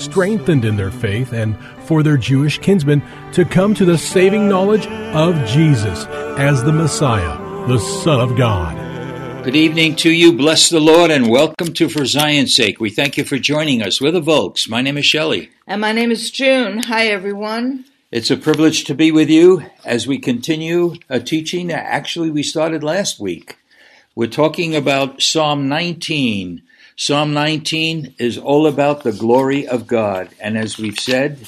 strengthened in their faith and for their Jewish kinsmen to come to the saving knowledge of Jesus as the Messiah, the Son of God. Good evening to you. Bless the Lord and welcome to For Zion's Sake. We thank you for joining us. We're the Volks. My name is Shelley. And my name is June. Hi, everyone. It's a privilege to be with you as we continue a teaching. Actually, we started last week. We're talking about Psalm 19. Psalm 19 is all about the glory of God. And as we've said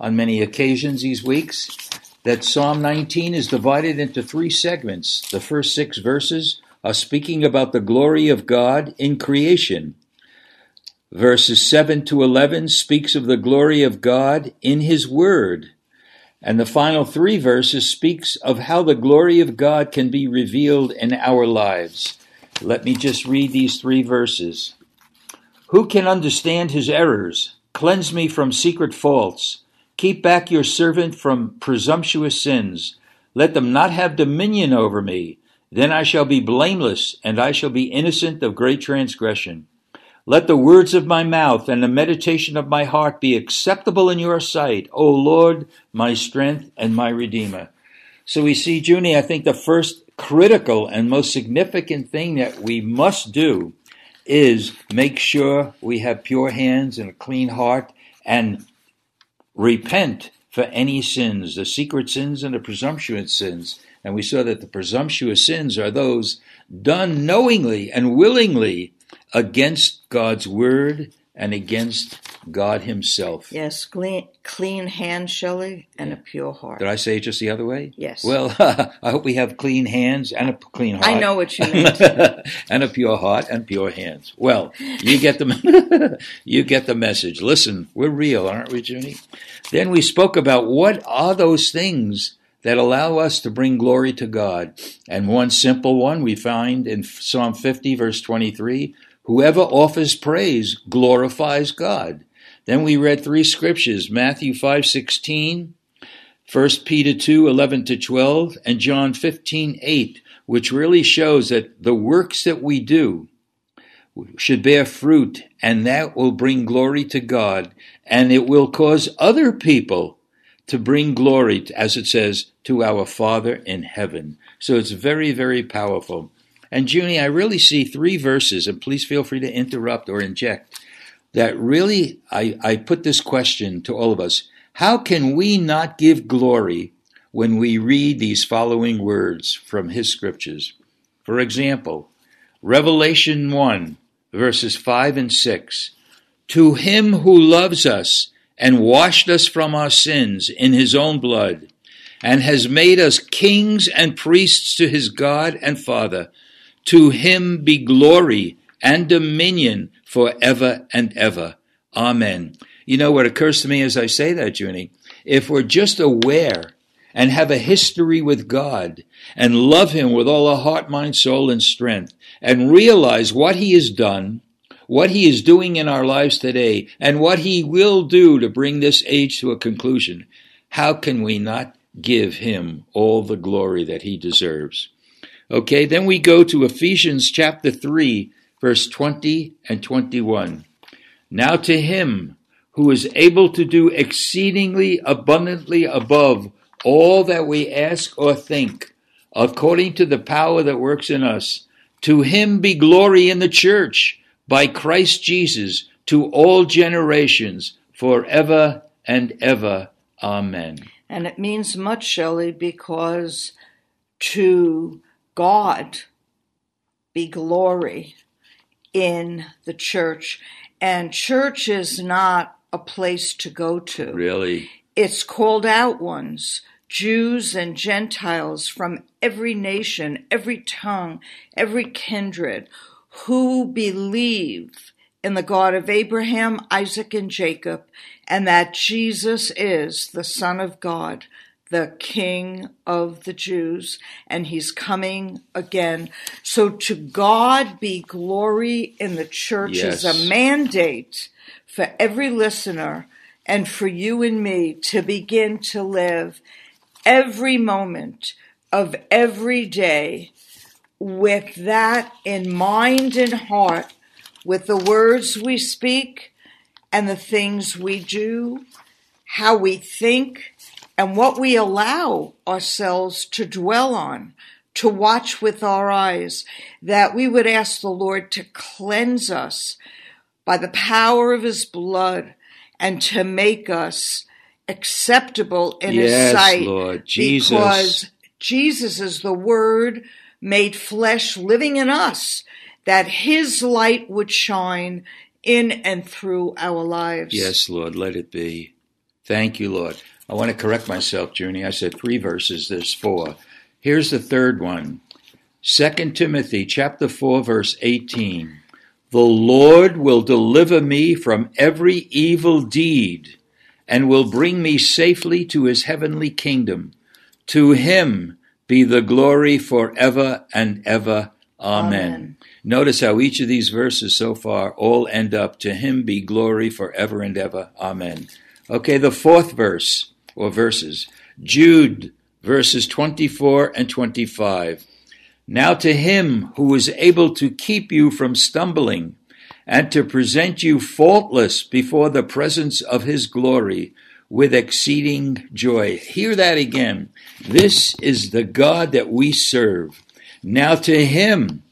on many occasions these weeks, that Psalm 19 is divided into three segments. The first six verses are speaking about the glory of God in creation. Verses 7 to 11 speaks of the glory of God in His Word. And the final three verses speaks of how the glory of God can be revealed in our lives. Let me just read these three verses. Who can understand his errors? Cleanse me from secret faults. Keep back your servant from presumptuous sins. Let them not have dominion over me. Then I shall be blameless, and I shall be innocent of great transgression. Let the words of my mouth and the meditation of my heart be acceptable in your sight, O Lord, my strength and my redeemer. So we see, Junie, I think the first critical and most significant thing that we must do is make sure we have pure hands and a clean heart and repent for any sins, the secret sins and the presumptuous sins. And we saw that the presumptuous sins are those done knowingly and willingly against God's word and against God Himself. Yes, clean, clean hands, Shelley, and yeah. a pure heart. Did I say it just the other way? Yes. Well, I hope we have clean hands and a clean heart. I know what you mean. and a pure heart and pure hands. Well, you get the you get the message. Listen, we're real, aren't we, Junie? Then we spoke about what are those things that allow us to bring glory to God. And one simple one we find in Psalm 50, verse 23 Whoever offers praise glorifies God. Then we read three scriptures, Matthew 5:16, 1 Peter 2:11 to 12, and John 15:8, which really shows that the works that we do should bear fruit and that will bring glory to God and it will cause other people to bring glory as it says to our Father in heaven. So it's very very powerful. And Junie, I really see three verses, and please feel free to interrupt or inject, that really I, I put this question to all of us. How can we not give glory when we read these following words from his scriptures? For example, Revelation 1, verses 5 and 6. To him who loves us and washed us from our sins in his own blood, and has made us kings and priests to his God and Father, to him be glory and dominion forever and ever. Amen. You know what occurs to me as I say that, Junie? If we're just aware and have a history with God and love Him with all our heart, mind, soul, and strength and realize what He has done, what He is doing in our lives today, and what He will do to bring this age to a conclusion, how can we not give him all the glory that he deserves? Okay, then we go to Ephesians chapter 3, verse 20 and 21. Now to him who is able to do exceedingly abundantly above all that we ask or think, according to the power that works in us, to him be glory in the church by Christ Jesus to all generations forever and ever. Amen. And it means much, Shelley, because to God be glory in the church. And church is not a place to go to. Really? It's called out ones, Jews and Gentiles from every nation, every tongue, every kindred, who believe in the God of Abraham, Isaac, and Jacob, and that Jesus is the Son of God, the King of the Jews, and he's coming again. So to God be glory in the church Yes. is a mandate for every listener and for you and me to begin to live every moment of every day with that in mind and heart, with the words we speak and the things we do, how we think, and what we allow ourselves to dwell on, to watch with our eyes, that we would ask the Lord to cleanse us by the power of his blood and to make us acceptable in Yes, his sight. Lord. Jesus. Because Jesus is the word made flesh living in us, that his light would shine in and through our lives. Yes, Lord, let it be. Thank you, Lord. I want to correct myself, Junie. I said three verses, there's four. Here's the third one. 2 Timothy chapter 4 verse 18. The Lord will deliver me from every evil deed and will bring me safely to his heavenly kingdom. To him be the glory forever and ever. Amen. Amen. Notice how each of these verses so far all end up to him be glory forever and ever. Amen. Okay, the fourth verse or verses. Jude verses 24 and 25. Now to him who is able to keep you from stumbling and to present you faultless before the presence of his glory with exceeding joy. Hear that again. This is the God that we serve. Now to him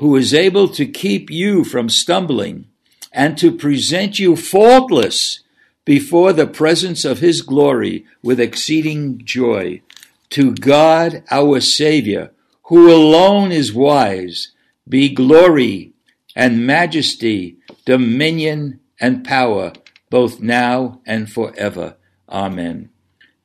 who is able to keep you from stumbling and to present you faultless before the presence of his glory with exceeding joy. To God our Savior, who alone is wise, be glory and majesty, dominion and power, both now and forever. Amen.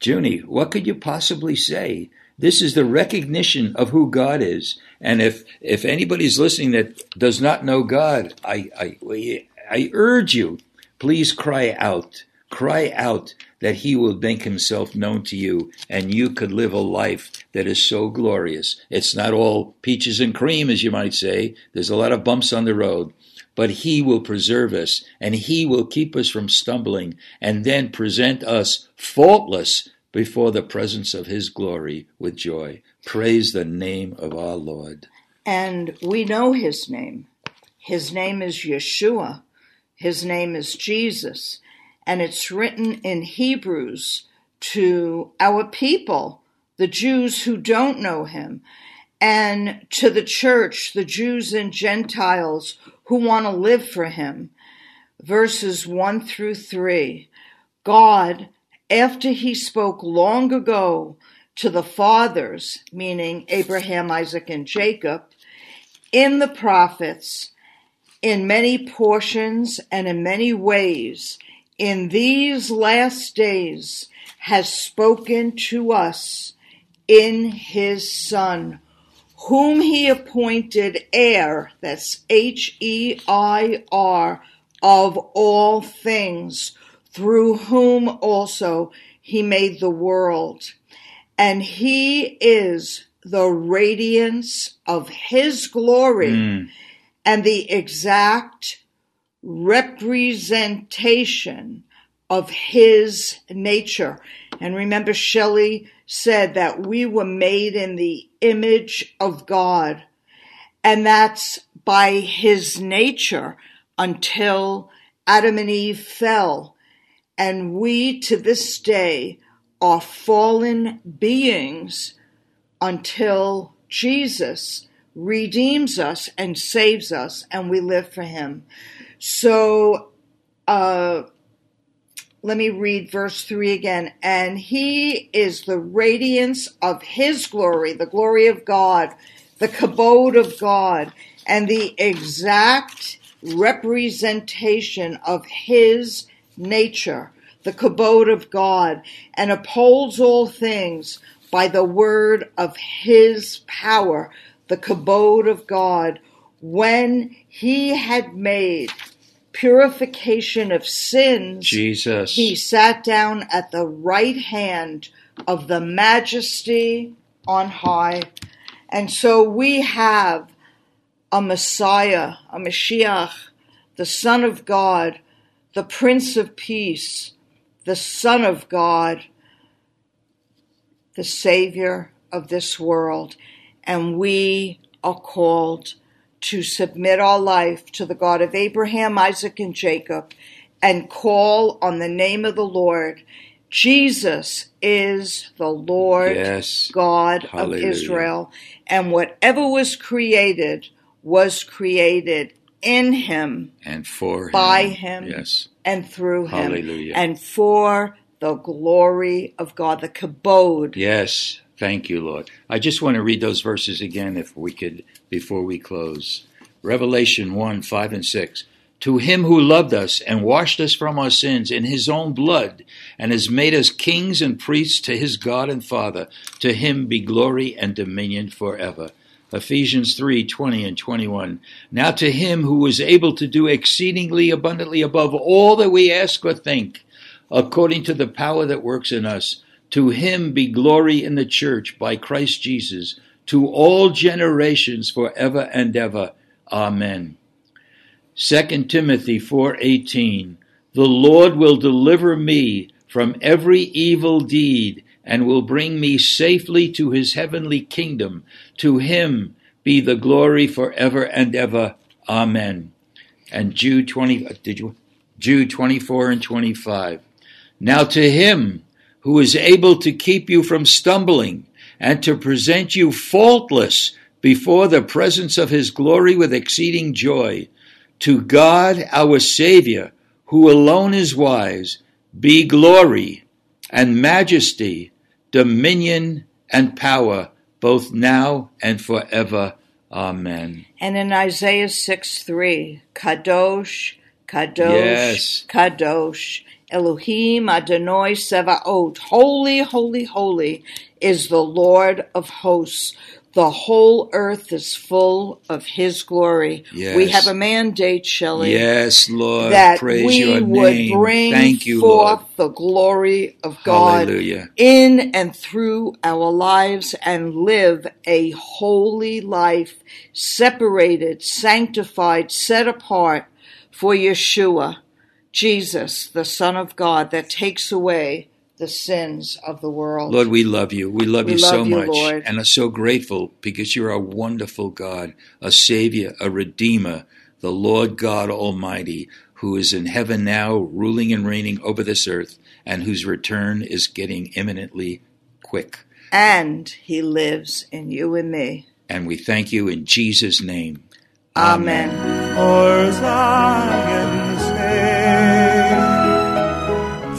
Junie, what could you possibly say? This is the recognition of who God is. And if, if anybody's listening that does not know God, I, I, I urge you, please cry out. Cry out that he will make himself known to you and you could live a life that is so glorious. It's not all peaches and cream, as you might say. There's a lot of bumps on the road. But he will preserve us and he will keep us from stumbling and then present us faultless before the presence of his glory with joy. Praise the name of our Lord. And we know his name. His name is Yeshua. His name is Jesus. And it's written in Hebrews to our people, the Jews who don't know him, and to the church, the Jews and Gentiles who want to live for him. Verses 1 through 3. God, after he spoke long ago to the fathers, meaning Abraham, Isaac, and Jacob, in the prophets, in many portions and in many ways, in these last days, has spoken to us in his Son, whom he appointed heir, that's H E I R, of all things, through whom also he made the world. And he is the radiance of his glory hmm. and the exact representation of his nature. And remember, Shelley said that we were made in the image of God, and that's by his nature until Adam and Eve fell. And we to this day are fallen beings until Jesus redeems us and saves us and we live for him. So, uh, let me read verse 3 again. And he is the radiance of his glory, the glory of God, the kabod of God, and the exact representation of his nature, the kabod of God, and upholds all things by the word of his power, the kabod of God, when he had made purification of sins, Jesus. he sat down at the right hand of the majesty on high. And so we have a Messiah, a Mashiach, the Son of God, the Prince of Peace, the Son of God, the Savior of this world. And we are called to submit our life to the God of Abraham, Isaac, and Jacob and call on the name of the Lord. Jesus is the Lord Yes. God Hallelujah. of Israel, and whatever was created was created in him and for him. by him Yes. and through him Hallelujah. and for the glory of God, the kabod. Yes. Thank you, Lord. I just want to read those verses again, if we could, before we close. Revelation 1 5 and 6. To him who loved us and washed us from our sins in his own blood and has made us kings and priests to his God and Father, to him be glory and dominion forever. Ephesians 3 20 and 21. Now to him who is able to do exceedingly abundantly above all that we ask or think, according to the power that works in us, to him be glory in the church by Christ Jesus, to all generations forever and ever. Amen. 2 Timothy 4:18 The Lord will deliver me from every evil deed and will bring me safely to his heavenly kingdom. To him be the glory forever and ever. Amen. And Jude 20 uh, did you Jude 24 and 25 Now to him who is able to keep you from stumbling and to present you faultless before the presence of his glory with exceeding joy to God our Savior, who alone is wise, be glory and majesty, dominion and power, both now and forever. Amen. And in Isaiah 6 3, Kadosh, Kadosh, Yes. Kadosh, Elohim Adonai Sevaot, holy, holy, holy is the Lord of hosts. The whole earth is full of his glory. Yes. We have a mandate, Shelley. Yes, Lord. that Praise we your would name. bring Thank you, forth Lord. the glory of God Hallelujah. in and through our lives and live a holy life, separated, sanctified, set apart for Yeshua, Jesus, the Son of God, that takes away the sins of the world. Lord, we love you. We love We you so you, much Lord. and are so grateful because you're a wonderful God, a Savior, a Redeemer, the Lord God Almighty, who is in heaven now, ruling and reigning over this earth, and whose return is getting imminently quick. and he lives in you and me. And we thank you in Jesus' name. Amen. For Zion's sake.